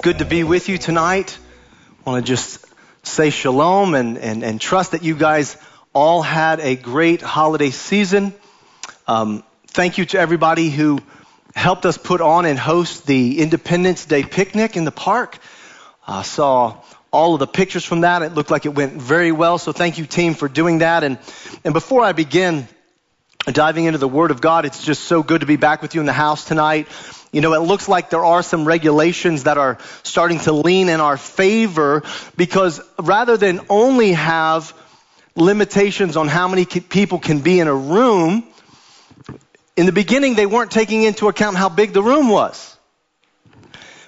good to be with you tonight. I want to just say shalom and, and, and trust that you guys all had a great holiday season. Um, thank you to everybody who helped us put on and host the Independence Day picnic in the park. I saw all of the pictures from that. It looked like it went very well. So thank you, team, for doing that. And, and before I begin diving into the Word of God, it's just so good to be back with you in the house tonight. You know, it looks like there are some regulations that are starting to lean in our favor because rather than only have limitations on how many people can be in a room, in the beginning they weren't taking into account how big the room was.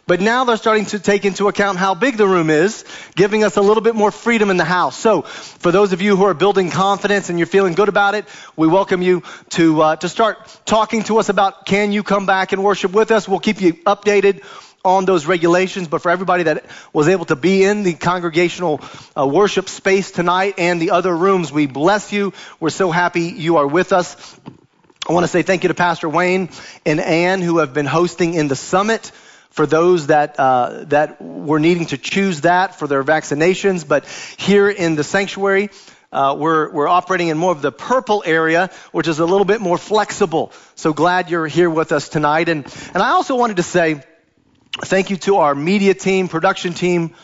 But now they're starting to take into account how big the room is, giving us a little bit more freedom in the house. So, for those of you who are building confidence and you're feeling good about it, we welcome you to uh, to start talking to us about can you come back and worship with us? We'll keep you updated on those regulations. But for everybody that was able to be in the congregational uh, worship space tonight and the other rooms, we bless you. We're so happy you are with us. I want to say thank you to Pastor Wayne and Ann who have been hosting in the summit for those that uh, that were needing to choose that for their vaccinations. But here in the sanctuary, uh, we're we're operating in more of the purple area, which is a little bit more flexible. So glad you're here with us tonight. And and I also wanted to say thank you to our media team, production team,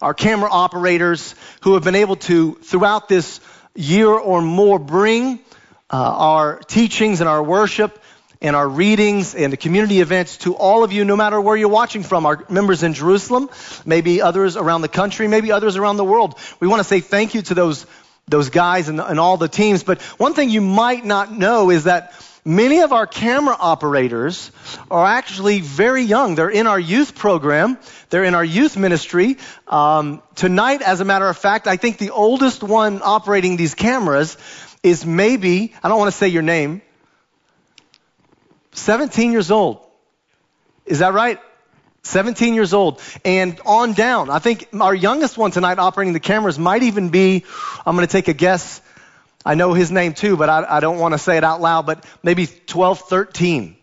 our camera operators who have been able to throughout this year or more bring uh, our teachings and our worship and our readings and the community events to all of you, no matter where you're watching from, our members in Jerusalem, maybe others around the country, maybe others around the world. We want to say thank you to those, those guys and, and all the teams. But one thing you might not know is that many of our camera operators are actually very young. They're in our youth program. They're in our youth ministry. Um, tonight, as a matter of fact, I think the oldest one operating these cameras is maybe, I don't want to say your name, 17 years old. Is that right? 17 years old and on down. I think our youngest one tonight operating the cameras might even be, I'm going to take a guess. I know his name too, but I, I don't want to say it out loud, but maybe 12, 13.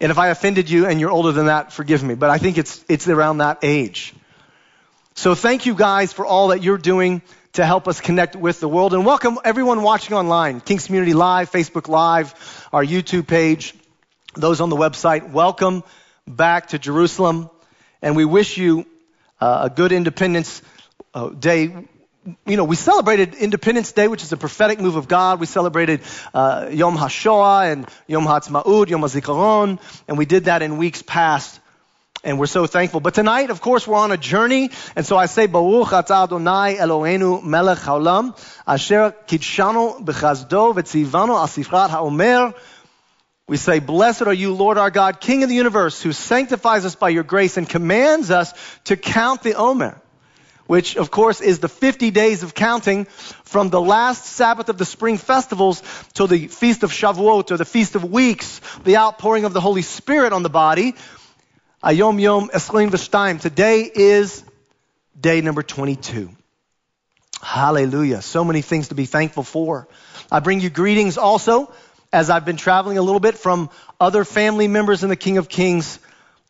And if I offended you and you're older than that, forgive me. But I think it's, it's around that age. So thank you guys for all that you're doing to help us connect with the world. And welcome everyone watching online, King's Community Live, Facebook Live, our YouTube page those on the website, welcome back to Jerusalem. And we wish you uh, a good Independence uh, Day. You know, we celebrated Independence Day, which is a prophetic move of God. We celebrated uh, Yom HaShoah and Yom HaTzmaut, Yom HaZikaron, and we did that in weeks past. And we're so thankful. But tonight, of course, we're on a journey. And so I say, Baruch atah Adonai Eloheinu melech haolam, asher kidshanu b'chazdo v'tzivanu al sifrat ha'omer, we say, Blessed are you, Lord our God, King of the universe, who sanctifies us by your grace and commands us to count the Omer, which, of course, is the 50 days of counting from the last Sabbath of the spring festivals till the Feast of Shavuot, or the Feast of Weeks, the outpouring of the Holy Spirit on the body. Ayom Yom Esrim V'Shtaim. Today is day number 22. Hallelujah. So many things to be thankful for. I bring you greetings also as I've been traveling a little bit from other family members in the King of Kings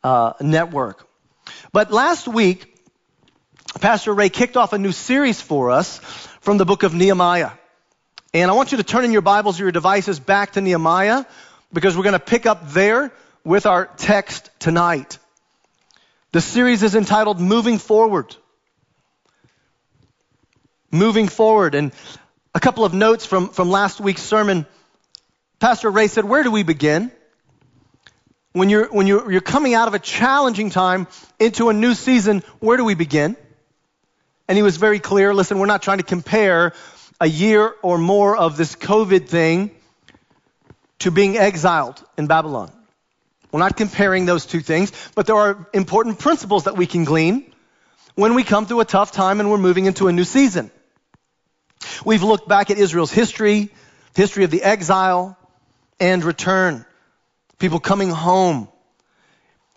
uh, network. But last week, Pastor Ray kicked off a new series for us from the book of Nehemiah. And I want you to turn in your Bibles or your devices back to Nehemiah because we're going to pick up there with our text tonight. The series is entitled Moving Forward. Moving Forward. And a couple of notes from, from last week's sermon. Pastor Ray said, Where do we begin? When you're, when you're, you're coming out of a challenging time into a new season, where do we begin? And he was very clear listen, we're not trying to compare a year or more of this COVID thing to being exiled in Babylon. We're not comparing those two things, but there are important principles that we can glean when we come through a tough time and we're moving into a new season. We've looked back at Israel's history, the history of the exile, and return. People coming home.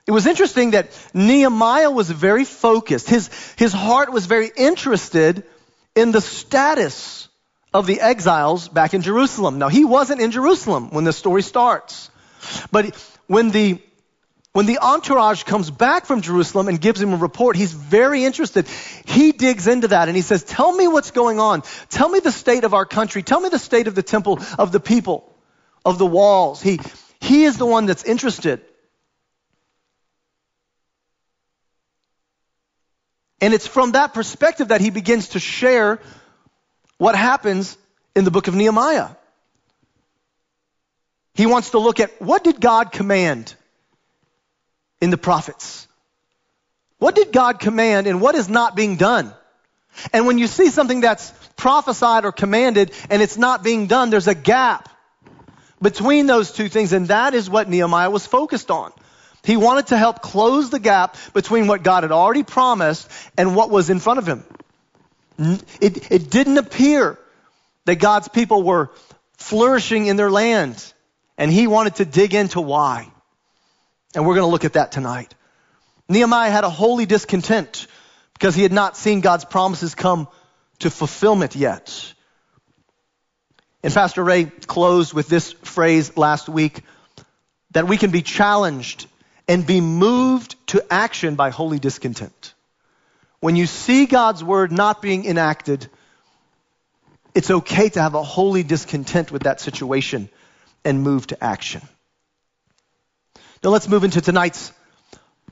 It was interesting that Nehemiah was very focused. His, his heart was very interested in the status of the exiles back in Jerusalem. Now, he wasn't in Jerusalem when the story starts. But when the when the entourage comes back from Jerusalem and gives him a report, he's very interested. He digs into that and he says, Tell me what's going on. Tell me the state of our country. Tell me the state of the temple, of the people, of the walls. He, he is the one that's interested. And it's from that perspective that he begins to share what happens in the book of Nehemiah. He wants to look at what did God command? in the prophets. What did God command and what is not being done? And when you see something that's prophesied or commanded and it's not being done, there's a gap between those two things, and that is what Nehemiah was focused on. He wanted to help close the gap between what God had already promised and what was in front of him. It, it didn't appear that God's people were flourishing in their land, and he wanted to dig into why. And we're going to look at that tonight. Nehemiah had a holy discontent because he had not seen God's promises come to fulfillment yet. And Pastor Ray closed with this phrase last week that we can be challenged and be moved to action by holy discontent. When you see God's word not being enacted, it's okay to have a holy discontent with that situation and move to action. Now let's move into tonight's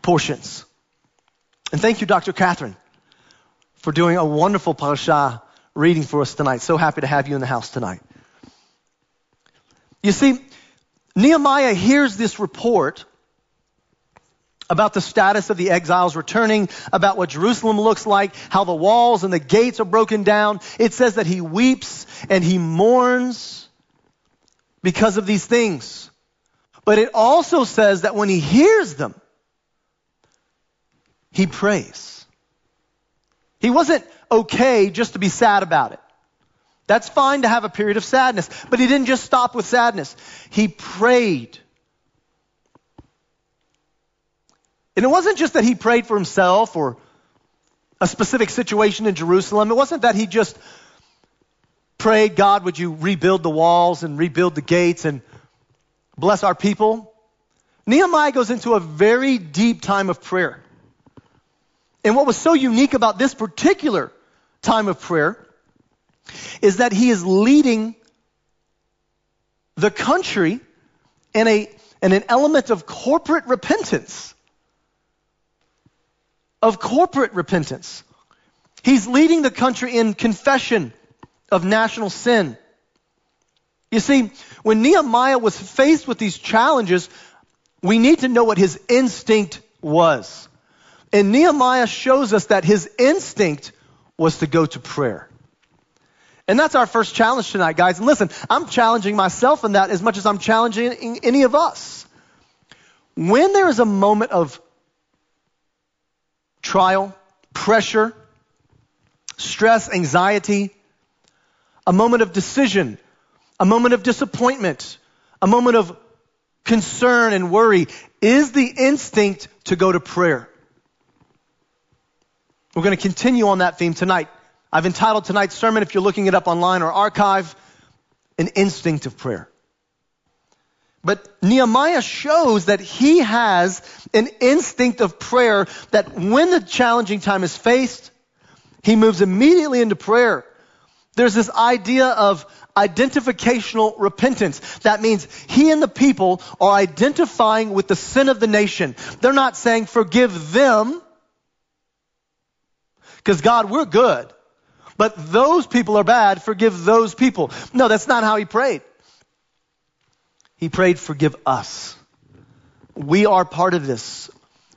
portions. And thank you, Dr. Catherine, for doing a wonderful parasha reading for us tonight. So happy to have you in the house tonight. You see, Nehemiah hears this report about the status of the exiles returning, about what Jerusalem looks like, how the walls and the gates are broken down. It says that he weeps and he mourns because of these things. But it also says that when he hears them, he prays. He wasn't okay just to be sad about it. That's fine to have a period of sadness, but he didn't just stop with sadness. He prayed. And it wasn't just that he prayed for himself or a specific situation in Jerusalem. It wasn't that he just prayed, God, would you rebuild the walls and rebuild the gates and bless our people. Nehemiah goes into a very deep time of prayer. And what was so unique about this particular time of prayer is that he is leading the country in, a, in an element of corporate repentance. Of corporate repentance. He's leading the country in confession of national sin. You see, when Nehemiah was faced with these challenges, we need to know what his instinct was. And Nehemiah shows us that his instinct was to go to prayer. And that's our first challenge tonight, guys. And listen, I'm challenging myself in that as much as I'm challenging any of us. When there is a moment of trial, pressure, stress, anxiety, a moment of decision, a moment of disappointment, a moment of concern and worry is the instinct to go to prayer. We're going to continue on that theme tonight. I've entitled tonight's sermon, if you're looking it up online or archive, An Instinct of Prayer. But Nehemiah shows that he has an instinct of prayer that when the challenging time is faced, he moves immediately into prayer. There's this idea of identificational repentance. That means he and the people are identifying with the sin of the nation. They're not saying forgive them, because God, we're good. But those people are bad, forgive those people. No, that's not how he prayed. He prayed, forgive us. We are part of this.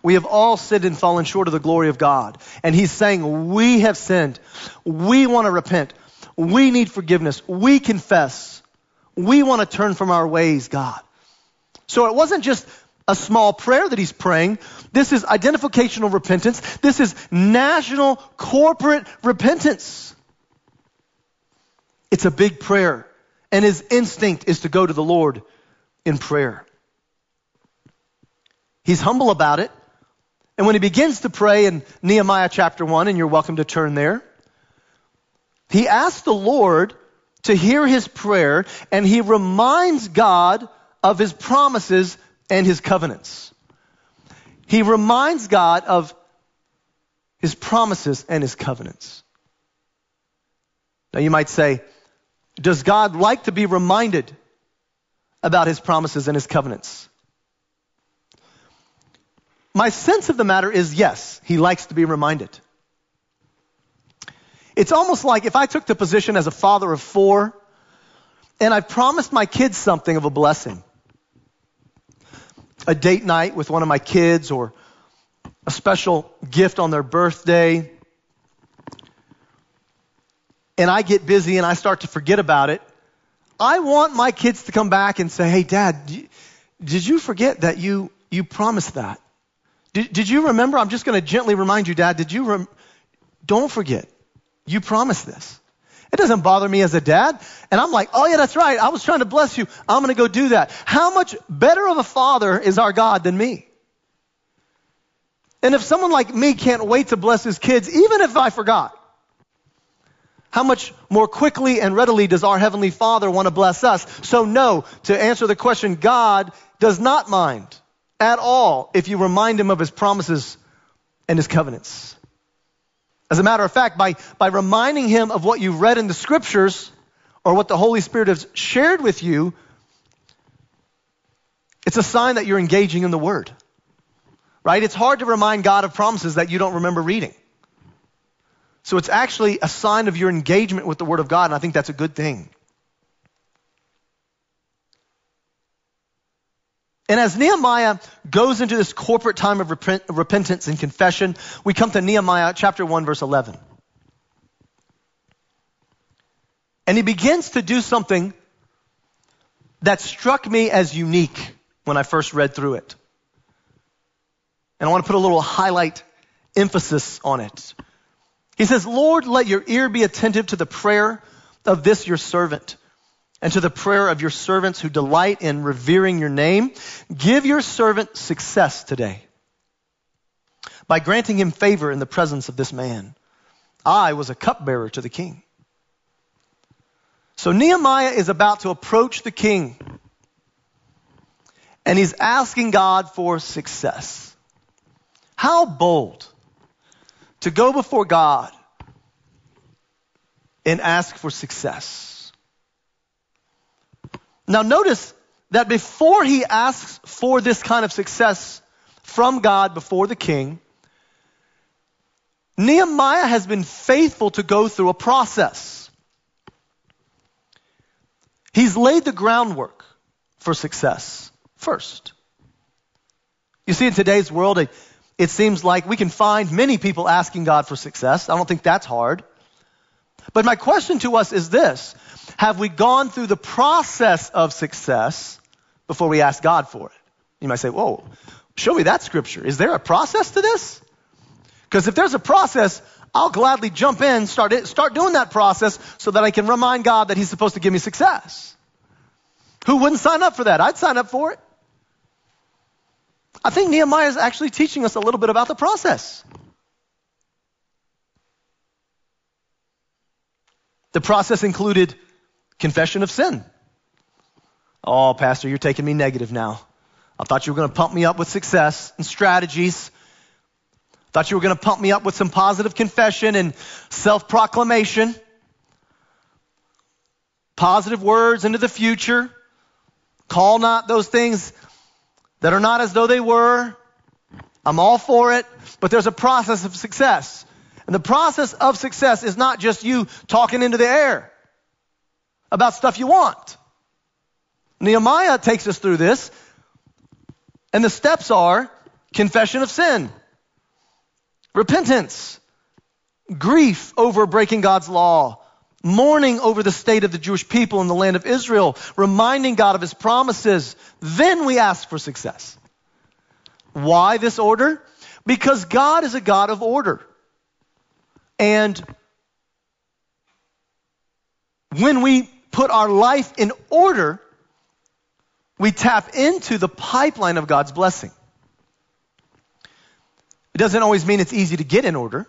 We have all sinned and fallen short of the glory of God. And he's saying, we have sinned. We want to repent. We need forgiveness. We confess. We want to turn from our ways, God. So it wasn't just a small prayer that he's praying. This is identificational repentance. This is national corporate repentance. It's a big prayer. And his instinct is to go to the Lord in prayer. He's humble about it. And when he begins to pray in Nehemiah chapter 1, and you're welcome to turn there, he asks the Lord to hear his prayer and he reminds God of his promises and his covenants. he reminds God of his promises and his covenants. Now you might say, does God like to be reminded about his promises and his covenants? My sense of the matter is yes, he likes to be reminded. It's almost like if I took the position as a father of four and I promised my kids something of a blessing. A date night with one of my kids or a special gift on their birthday. And I get busy and I start to forget about it. I want my kids to come back and say, Hey, dad, did you forget that you, you promised that? Did, did you remember? I'm just going to gently remind you, dad, did you, rem- don't forget. You promised this. It doesn't bother me as a dad. And I'm like, oh yeah, that's right. I was trying to bless you. I'm going to go do that. How much better of a father is our God than me? And if someone like me can't wait to bless his kids, even if I forgot, how much more quickly and readily does our Heavenly Father want to bless us? So no, to answer the question, God does not mind at all if you remind him of his promises and his covenants. As a matter of fact, by, by reminding him of what you've read in the scriptures or what the Holy Spirit has shared with you, it's a sign that you're engaging in the Word. Right? It's hard to remind God of promises that you don't remember reading. So it's actually a sign of your engagement with the Word of God, and I think that's a good thing. And as Nehemiah goes into this corporate time of repent, repentance and confession, we come to Nehemiah chapter 1 verse 11. And he begins to do something that struck me as unique when I first read through it. And I want to put a little highlight emphasis on it. He says, Lord, let your ear be attentive to the prayer of this your servant and to the prayer of your servants who delight in revering your name. Give your servant success today by granting him favor in the presence of this man. I was a cupbearer to the king. So Nehemiah is about to approach the king and he's asking God for success. How bold to go before God and ask for success. Now notice that before he asks for this kind of success from God before the king, Nehemiah has been faithful to go through a process. He's laid the groundwork for success first. You see, in today's world, it, seems like we can find many people asking God for success. I don't think that's hard. But my question to us is this have we gone through the process of success before we ask God for it? You might say, whoa, show me that scripture. Is there a process to this? Because if there's a process, I'll gladly jump in, start, it, start doing that process so that I can remind God that He's supposed to give me success. Who wouldn't sign up for that? I'd sign up for it. I think Nehemiah is actually teaching us a little bit about the process. The process included confession of sin. Oh, Pastor, you're taking me negative now. I thought you were going to pump me up with success and strategies. I Thought you were going to pump me up with some positive confession and self proclamation. Positive words into the future. Call not those things that are not as though they were. I'm all for it, but there's a process of success. And the process of success is not just you talking into the air about stuff you want. Nehemiah takes us through this, and the steps are confession of sin, repentance, grief over breaking God's law, mourning over the state of the Jewish people in the land of Israel, reminding God of his promises. Then we ask for success. Why this order? Because God is a God of order. And when we put our life in order, we tap into the pipeline of God's blessing. It doesn't always mean it's easy to get in order,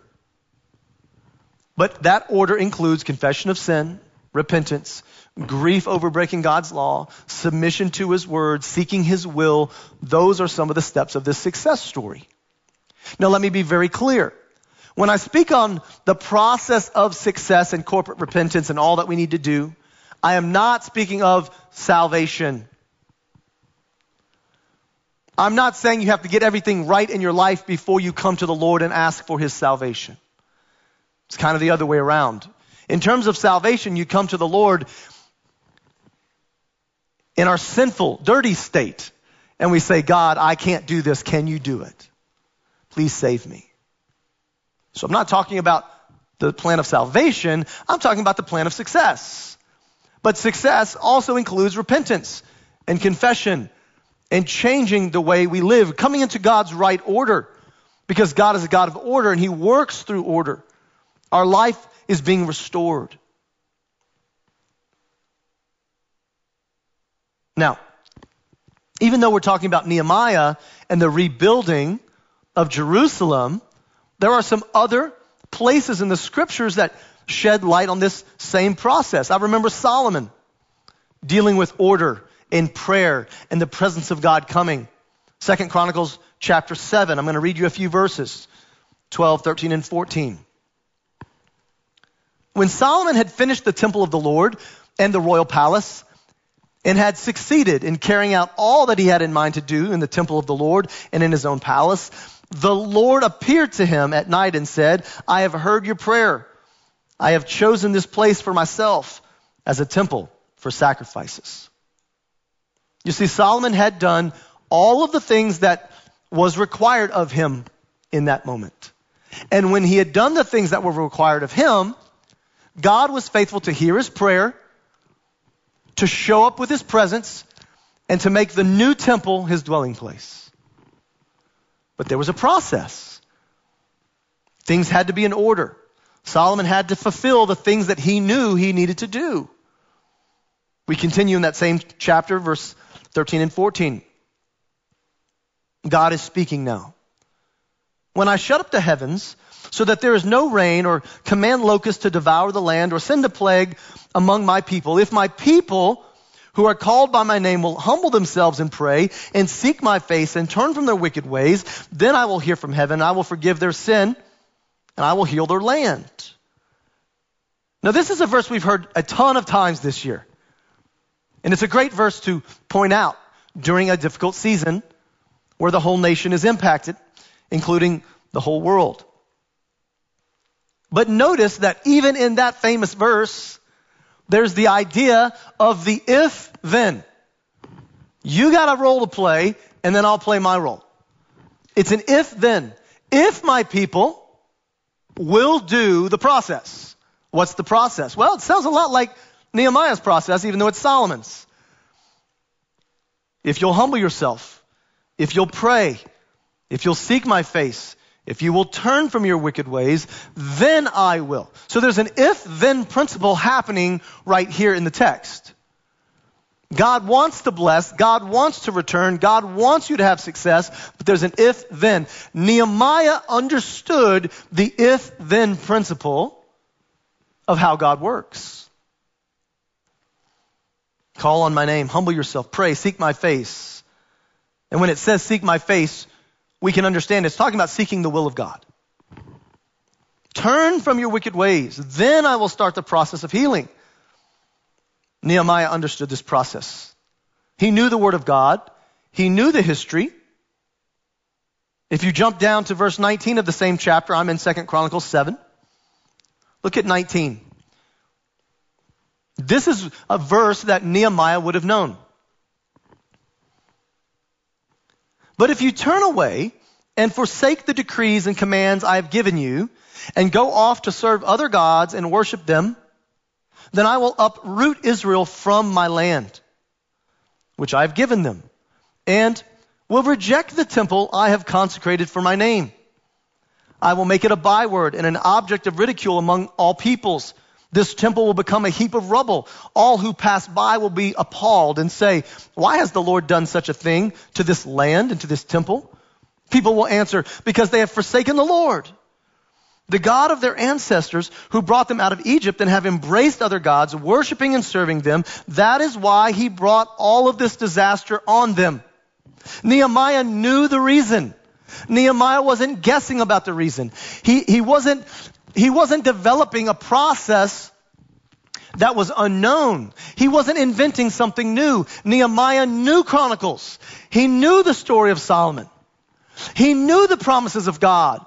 but that order includes confession of sin, repentance, grief over breaking God's law, submission to his word, seeking his will. Those are some of the steps of this success story. Now let me be very clear. When I speak on the process of success and corporate repentance and all that we need to do, I am not speaking of salvation. I'm not saying you have to get everything right in your life before you come to the Lord and ask for his salvation. It's kind of the other way around. In terms of salvation, you come to the Lord in our sinful, dirty state, and we say, God, I can't do this. Can you do it? Please save me. So I'm not talking about the plan of salvation. I'm talking about the plan of success. But success also includes repentance and confession and changing the way we live, coming into God's right order because God is a God of order and He works through order. Our life is being restored. Now, even though we're talking about Nehemiah and the rebuilding of Jerusalem, there are some other places in the scriptures that shed light on this same process. I remember Solomon dealing with order in prayer and the presence of God coming. Second Chronicles chapter 7. I'm going to read you a few verses 12, 13, and 14. When Solomon had finished the temple of the Lord and the royal palace, and had succeeded in carrying out all that he had in mind to do in the temple of the Lord and in his own palace, the Lord appeared to him at night and said, I have heard your prayer. I have chosen this place for myself as a temple for sacrifices. You see, Solomon had done all of the things that was required of him in that moment. And when he had done the things that were required of him, God was faithful to hear his prayer, to show up with his presence, and to make the new temple his dwelling place. But there was a process. Things had to be in order. Solomon had to fulfill the things that he knew he needed to do. We continue in that same chapter, verse 13 and 14. God is speaking now. When I shut up the heavens so that there is no rain or command locusts to devour the land or send a plague among my people, if my people who are called by my name will humble themselves and pray and seek my face and turn from their wicked ways, then I will hear from heaven, I will forgive their sin, and I will heal their land. Now, this is a verse we've heard a ton of times this year. And it's a great verse to point out during a difficult season where the whole nation is impacted, including the whole world. But notice that even in that famous verse, there's the idea of the if then. You got a role to play, and then I'll play my role. It's an if then. If my people will do the process. What's the process? Well, it sounds a lot like Nehemiah's process, even though it's Solomon's. If you'll humble yourself, if you'll pray, if you'll seek my face, if you will turn from your wicked ways, then I will. So there's an if then principle happening right here in the text. God wants to bless. God wants to return. God wants you to have success, but there's an if then. Nehemiah understood the if then principle of how God works. Call on my name, humble yourself, pray, seek my face. And when it says seek my face, we can understand it's talking about seeking the will of God. Turn from your wicked ways. Then I will start the process of healing. Nehemiah understood this process. He knew the word of God. He knew the history. If you jump down to verse 19 of the same chapter, I'm in 2 Chronicles 7. Look at 19. This is a verse that Nehemiah would have known. But if you turn away and forsake the decrees and commands I have given you, and go off to serve other gods and worship them, then I will uproot Israel from my land, which I have given them, and will reject the temple I have consecrated for my name. I will make it a byword and an object of ridicule among all peoples. This temple will become a heap of rubble. All who pass by will be appalled and say, why has the Lord done such a thing to this land and to this temple? People will answer, because they have forsaken the Lord the God of their ancestors who brought them out of Egypt and have embraced other gods, worshiping and serving them. That is why he brought all of this disaster on them. Nehemiah knew the reason. Nehemiah wasn't guessing about the reason. He, he wasn't, he wasn't developing a process that was unknown. He wasn't inventing something new. Nehemiah knew Chronicles. He knew the story of Solomon. He knew the promises of God.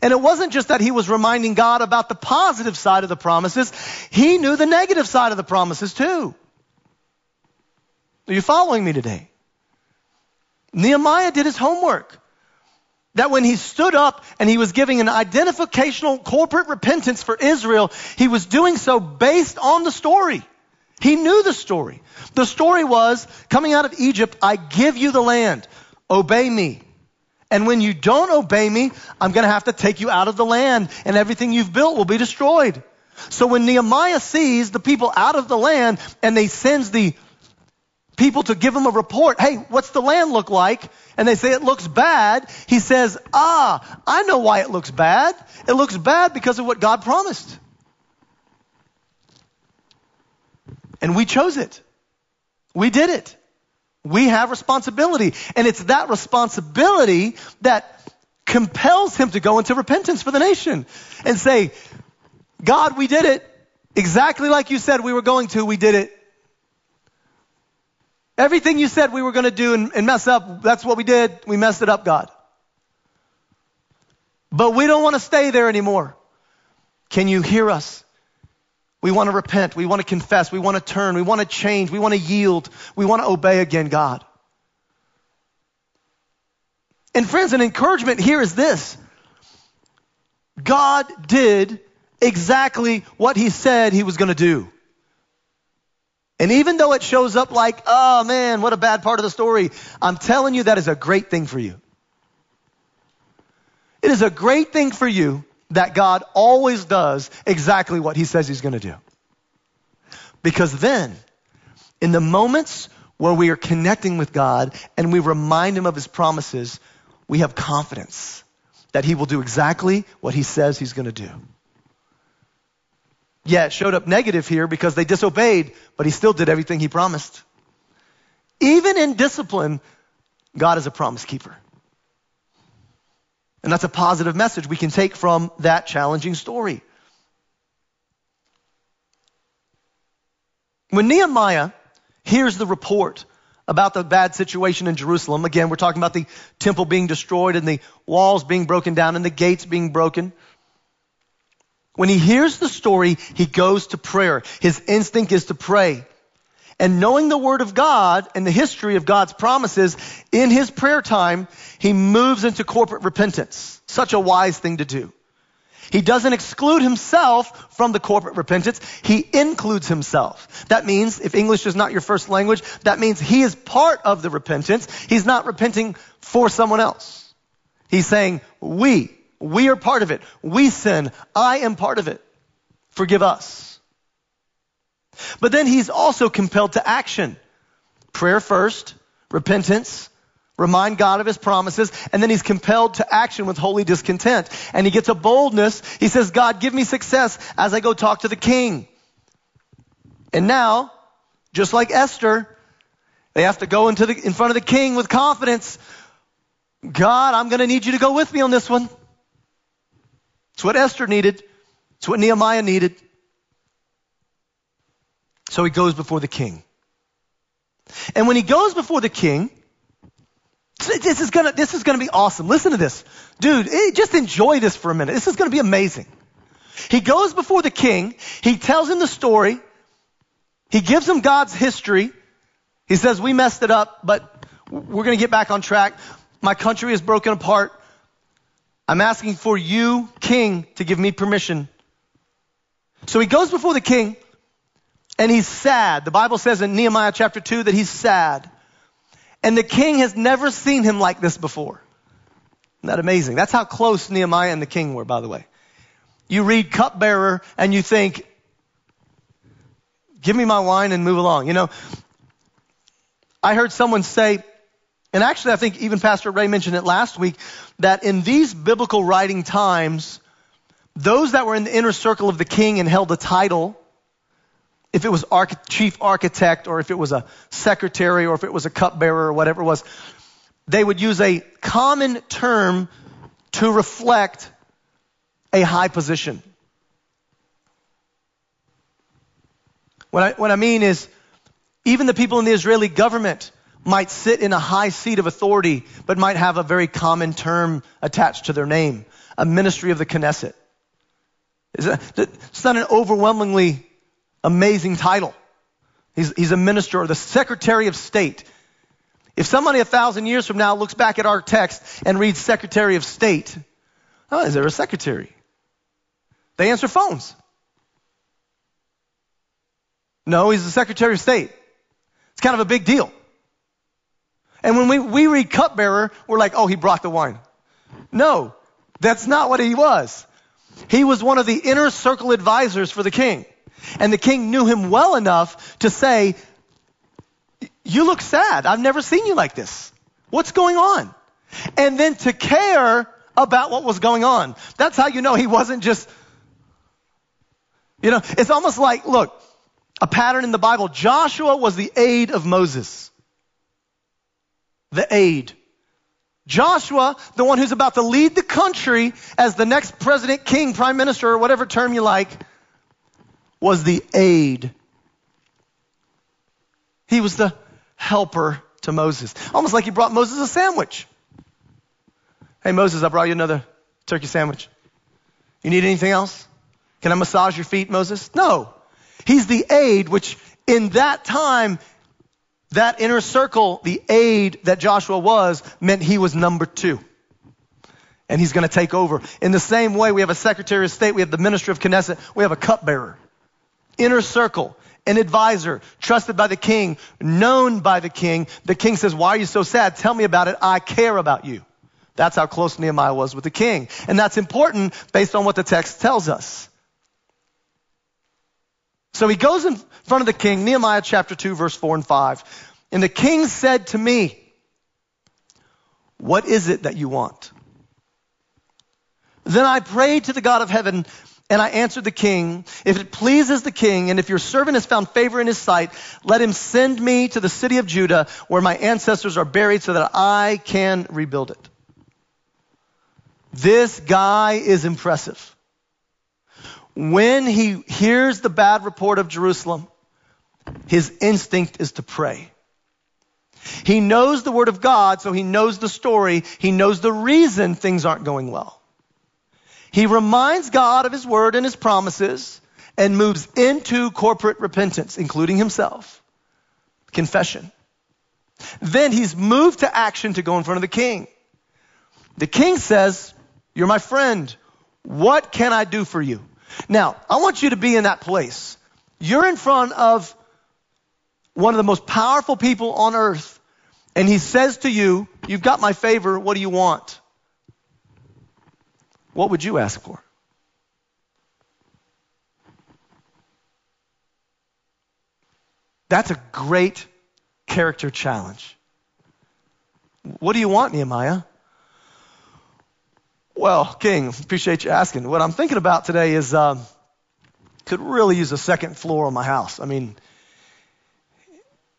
And it wasn't just that he was reminding God about the positive side of the promises, he knew the negative side of the promises too. Are you following me today? Nehemiah did his homework. That when he stood up and he was giving an identificational corporate repentance for Israel, he was doing so based on the story. He knew the story. The story was coming out of Egypt, I give you the land. Obey me. And when you don't obey me, I'm going to have to take you out of the land and everything you've built will be destroyed. So when Nehemiah sees the people out of the land and they sends the people to give him a report, hey, what's the land look like? And they say it looks bad. He says, ah, I know why it looks bad. It looks bad because of what God promised. And we chose it. We did it. We have responsibility. And it's that responsibility that compels him to go into repentance for the nation and say, God, we did it exactly like you said we were going to. We did it. Everything you said we were going to do and, and mess up, that's what we did. We messed it up, God. But we don't want to stay there anymore. Can you hear us? We want to repent. We want to confess. We want to turn. We want to change. We want to yield. We want to obey again, God. And friends, an encouragement here is this. God did exactly what he said he was going to do. And even though it shows up like, oh man, what a bad part of the story, I'm telling you that is a great thing for you. It is a great thing for you that God always does exactly what he says he's going to do. Because then, in the moments where we are connecting with God and we remind him of his promises, we have confidence that he will do exactly what he says he's going to do. Yeah, it showed up negative here because they disobeyed, but he still did everything he promised. Even in discipline, God is a promise keeper. And that's a positive message we can take from that challenging story. When Nehemiah hears the report about the bad situation in Jerusalem, again, we're talking about the temple being destroyed and the walls being broken down and the gates being broken. When he hears the story, he goes to prayer. His instinct is to pray. And knowing the Word of God and the history of God's promises in his prayer time, he moves into corporate repentance. Such a wise thing to do. He doesn't exclude himself from the corporate repentance. He includes himself. That means, if English is not your first language, that means he is part of the repentance. He's not repenting for someone else. He's saying, we, we are part of it. We sin. I am part of it. Forgive us. But then he's also compelled to action. Prayer first, repentance, remind God of his promises, and then he's compelled to action with holy discontent. And he gets a boldness. He says, God, give me success as I go talk to the king. And now, just like Esther, they have to go into the, in front of the king with confidence. God, I'm going to need you to go with me on this one. It's what Esther needed. It's what Nehemiah needed. So he goes before the king. And when he goes before the king, this is gonna, this is gonna be awesome. Listen to this. Dude, eh, just enjoy this for a minute. This is gonna be amazing. He goes before the king. He tells him the story. He gives him God's history. He says, we messed it up, but we're gonna get back on track. My country is broken apart. I'm asking for you, king, to give me permission. So he goes before the king and he's sad. The Bible says in Nehemiah chapter 2 that he's sad. And the king has never seen him like this before. Isn't that amazing? That's how close Nehemiah and the king were, by the way. You read cupbearer and you think, give me my wine and move along. You know, I heard someone say, and actually I think even Pastor Ray mentioned it last week, that in these biblical writing times, those that were in the inner circle of the king and held a title, if it was arch- chief architect or if it was a secretary or if it was a cupbearer or whatever it was, they would use a common term to reflect a high position. What I, what I mean is, even the people in the Israeli government might sit in a high seat of authority, but might have a very common term attached to their name, a ministry of the Knesset. It's not an overwhelmingly amazing title. He's, he's a minister or the Secretary of State. If somebody a thousand years from now looks back at our text and reads Secretary of State, oh, is there a secretary? They answer phones. No, he's the Secretary of State. It's kind of a big deal. And when we, we read cupbearer, we're like, oh, he brought the wine. No, that's not what he was. He was one of the inner circle advisors for the king. And the king knew him well enough to say, you look sad. I've never seen you like this. What's going on? And then to care about what was going on. That's how you know he wasn't just, you know, it's almost like, look, a pattern in the Bible. Joshua was the aide of Moses. The aide. Joshua, the one who's about to lead the country as the next president, king, prime minister, or whatever term you like, was the aide. He was the helper to Moses. Almost like he brought Moses a sandwich. Hey, Moses, I brought you another turkey sandwich. You need anything else? Can I massage your feet, Moses? No. He's the aide, which in that time, that inner circle, the aide that Joshua was, meant he was number two. And he's going to take over. In the same way, we have a Secretary of State, we have the Minister of Knesset, we have a cupbearer. Inner circle, an advisor, trusted by the king, known by the king. The king says, Why are you so sad? Tell me about it. I care about you. That's how close Nehemiah was with the king. And that's important based on what the text tells us. So he goes in front of the king, Nehemiah chapter 2, verse 4 and 5. And the king said to me, What is it that you want? Then I prayed to the God of heaven, and I answered the king, If it pleases the king, and if your servant has found favor in his sight, let him send me to the city of Judah, where my ancestors are buried, so that I can rebuild it. This guy is impressive when he hears the bad report of Jerusalem, his instinct is to pray. He knows the word of God, so he knows the story. He knows the reason things aren't going well. He reminds God of his word and his promises and moves into corporate repentance, including himself. Confession. Then he's moved to action to go in front of the king. The king says, You're my friend. What can I do for you? Now, I want you to be in that place. You're in front of one of the most powerful people on earth, and he says to you, You've got my favor, what do you want? What would you ask for? That's a great character challenge. What do you want, Nehemiah? Well, King, appreciate you asking. What I'm thinking about today is um, could really use a second floor on my house. I mean,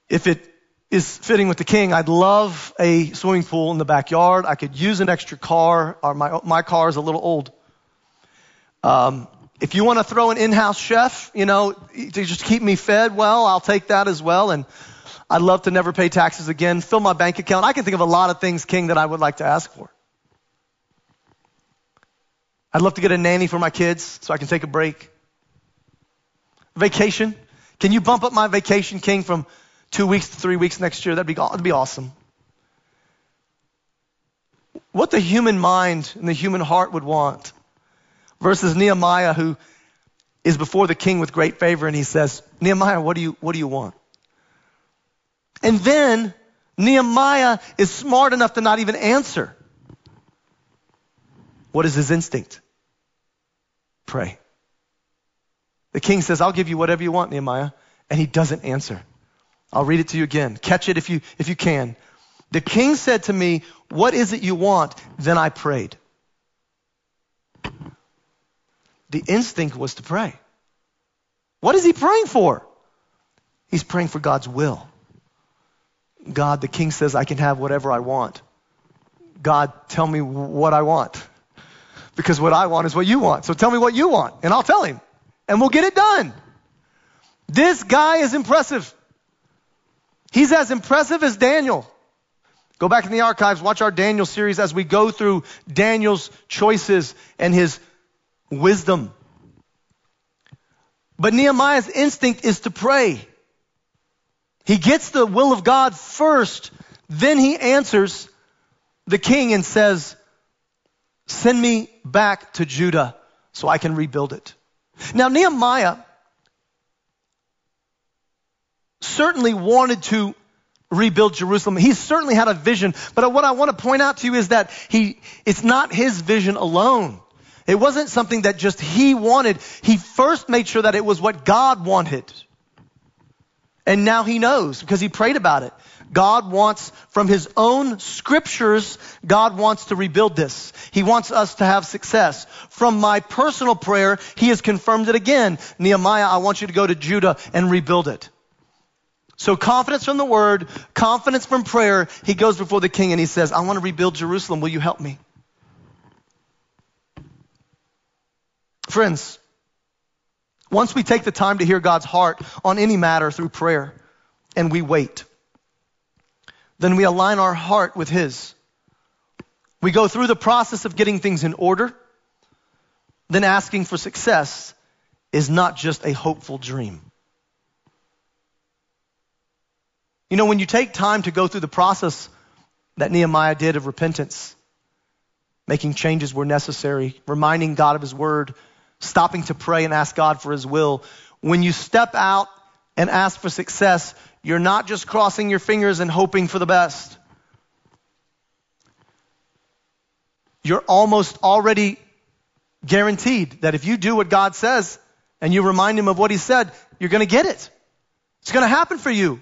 if it is fitting with the king, I'd love a swimming pool in the backyard. I could use an extra car. Or my my car is a little old. Um, if you want to throw an in-house chef, you know, to just keep me fed well, I'll take that as well. And I'd love to never pay taxes again. Fill my bank account. I can think of a lot of things, King, that I would like to ask for. I'd love to get a nanny for my kids so I can take a break. Vacation. Can you bump up my vacation, King, from two weeks to three weeks next year? That'd be, that'd be awesome. What the human mind and the human heart would want versus Nehemiah who is before the king with great favor and he says, Nehemiah, what do you, what do you want? And then Nehemiah is smart enough to not even answer. What is his instinct? Pray. The king says, I'll give you whatever you want, Nehemiah. And he doesn't answer. I'll read it to you again. Catch it if you, if you can. The king said to me, What is it you want? Then I prayed. the instinct was to pray. What is he praying for? He's praying for God's will. God, the king says I can have whatever I want. God, tell me what I want. Because what I want is what you want. So tell me what you want, and I'll tell him. And we'll get it done. This guy is impressive. He's as impressive as Daniel. Go back in the archives, watch our Daniel series as we go through Daniel's choices and his wisdom. But Nehemiah's instinct is to pray. He gets the will of God first, then he answers the king and says, Send me back to Judah so I can rebuild it. Now, Nehemiah certainly wanted to rebuild Jerusalem. He certainly had a vision, but what I want to point out to you is that he, it's not his vision alone. It wasn't something that just he wanted. He first made sure that it was what God wanted. And now he knows because he prayed about it. God wants, from his own scriptures, God wants to rebuild this. He wants us to have success. From my personal prayer, he has confirmed it again. Nehemiah, I want you to go to Judah and rebuild it. So confidence from the word, confidence from prayer. He goes before the king and he says, I want to rebuild Jerusalem. Will you help me? Friends, once we take the time to hear God's heart on any matter through prayer and we wait, then we align our heart with His. We go through the process of getting things in order, then asking for success is not just a hopeful dream. You know, when you take time to go through the process that Nehemiah did of repentance, making changes where necessary, reminding God of His word, stopping to pray and ask God for His will, when you step out and ask for success, you're not just crossing your fingers and hoping for the best. You're almost already guaranteed that if you do what God says and you remind Him of what He said, you're going to get it. It's going to happen for you.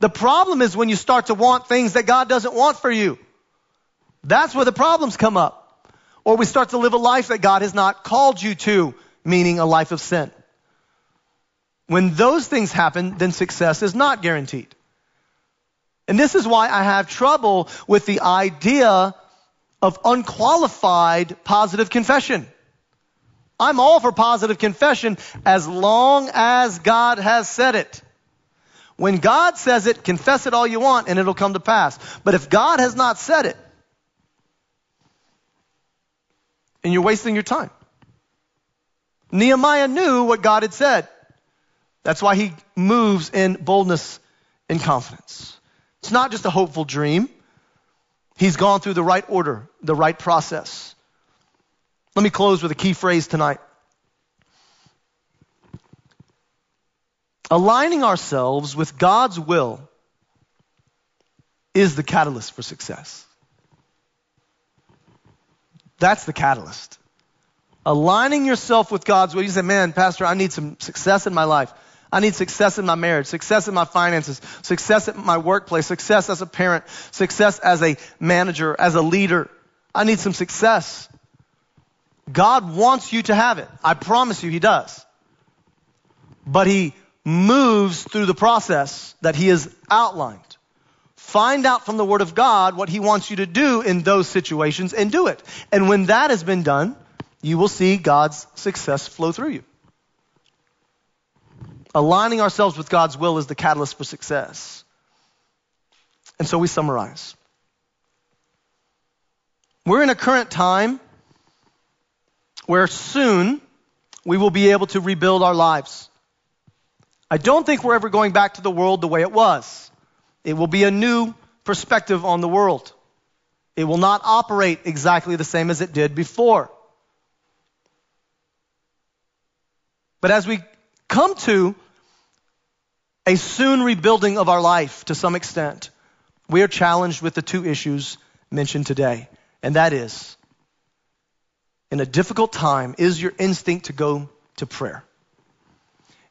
The problem is when you start to want things that God doesn't want for you. That's where the problems come up. Or we start to live a life that God has not called you to, meaning a life of sin. When those things happen, then success is not guaranteed. And this is why I have trouble with the idea of unqualified positive confession. I'm all for positive confession as long as God has said it. When God says it, confess it all you want and it'll come to pass. But if God has not said it, and you're wasting your time. Nehemiah knew what God had said. That's why he moves in boldness and confidence. It's not just a hopeful dream. He's gone through the right order, the right process. Let me close with a key phrase tonight. Aligning ourselves with God's will is the catalyst for success. That's the catalyst. Aligning yourself with God's will. You say, man, Pastor, I need some success in my life. I need success in my marriage, success in my finances, success at my workplace, success as a parent, success as a manager, as a leader. I need some success. God wants you to have it. I promise you, He does. But He moves through the process that he has outlined. Find out from the Word of God what he wants you to do in those situations and do it. And when that has been done, you will see God's success flow through you. Aligning ourselves with God's will is the catalyst for success. And so we summarize. We're in a current time where soon we will be able to rebuild our lives. I don't think we're ever going back to the world the way it was. It will be a new perspective on the world. It will not operate exactly the same as it did before. But as we come to a soon rebuilding of our life to some extent, we are challenged with the two issues mentioned today. And that is, in a difficult time, is your instinct to go to prayer?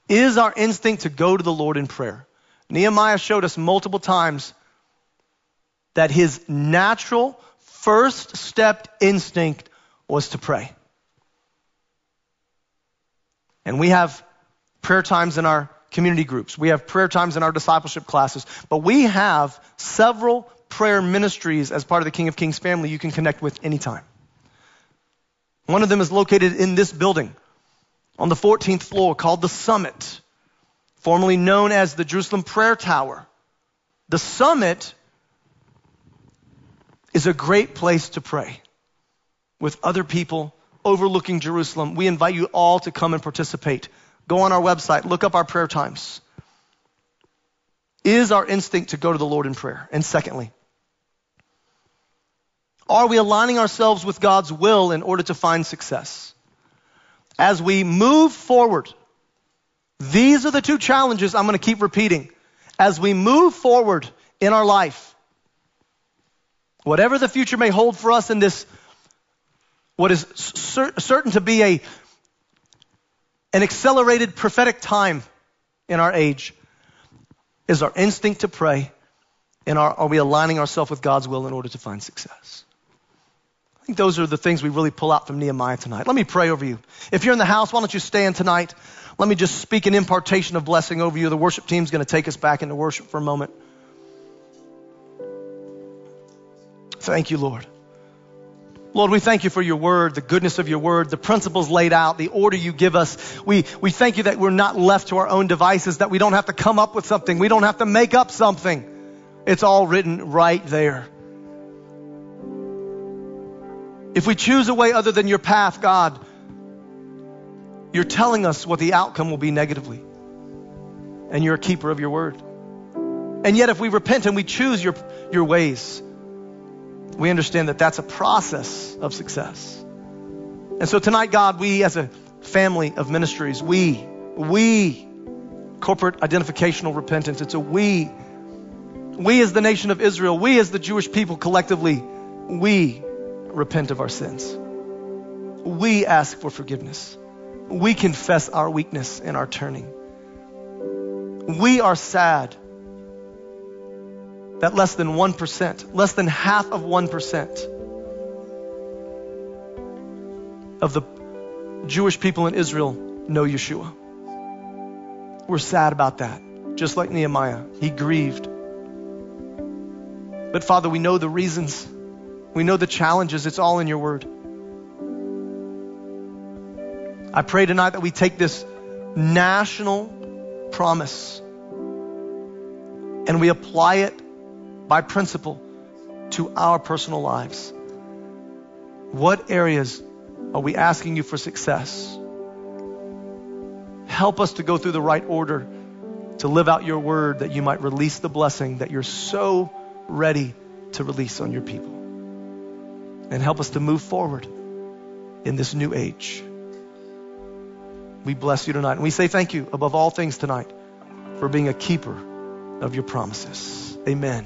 is our instinct to go to the Lord in prayer. Nehemiah showed us multiple times that his natural first step instinct was to pray. And we have prayer times in our community groups. We have prayer times in our discipleship classes. But we have several prayer ministries as part of the King of Kings family you can connect with anytime. One of them is located in this building on the 14th floor called the Summit, formerly known as the Jerusalem Prayer Tower. The Summit is a great place to pray with other people overlooking Jerusalem. We invite you all to come and participate. Go on our website, look up our prayer times. Is our instinct to go to the Lord in prayer? And secondly, are we aligning ourselves with God's will in order to find success? As we move forward, these are the two challenges I'm going to keep repeating. As we move forward in our life, whatever the future may hold for us in this, what is cer- certain to be a, an accelerated prophetic time in our age, is our instinct to pray and are, are we aligning ourselves with God's will in order to find success? I think those are the things we really pull out from Nehemiah tonight. Let me pray over you. If you're in the house, why don't you stand tonight? Let me just speak an impartation of blessing over you. The worship team's going to take us back into worship for a moment. Thank you, Lord. Lord, we thank you for your word, the goodness of your word, the principles laid out, the order you give us. We, we thank you that we're not left to our own devices, that we don't have to come up with something. We don't have to make up something. It's all written right there. If we choose a way other than your path, God, you're telling us what the outcome will be negatively. And you're a keeper of your word. And yet, if we repent and we choose your, your ways, we understand that that's a process of success. And so tonight, God, we as a family of ministries, we, we, corporate identificational repentance, it's a we. We as the nation of Israel, we as the Jewish people collectively, we repent of our sins. We ask for forgiveness. We confess our weakness and our turning. We are sad that less than 1%, less than half of 1% of the Jewish people in Israel know Yeshua. We're sad about that. Just like Nehemiah, he grieved. But Father, we know the reasons. We know the challenges. It's all in your word. I pray tonight that we take this national promise and we apply it by principle to our personal lives. What areas are we asking you for success? Help us to go through the right order to live out your word that you might release the blessing that you're so ready to release on your people. And help us to move forward in this new age. We bless you tonight. And we say thank you above all things tonight for being a keeper of your promises. Amen.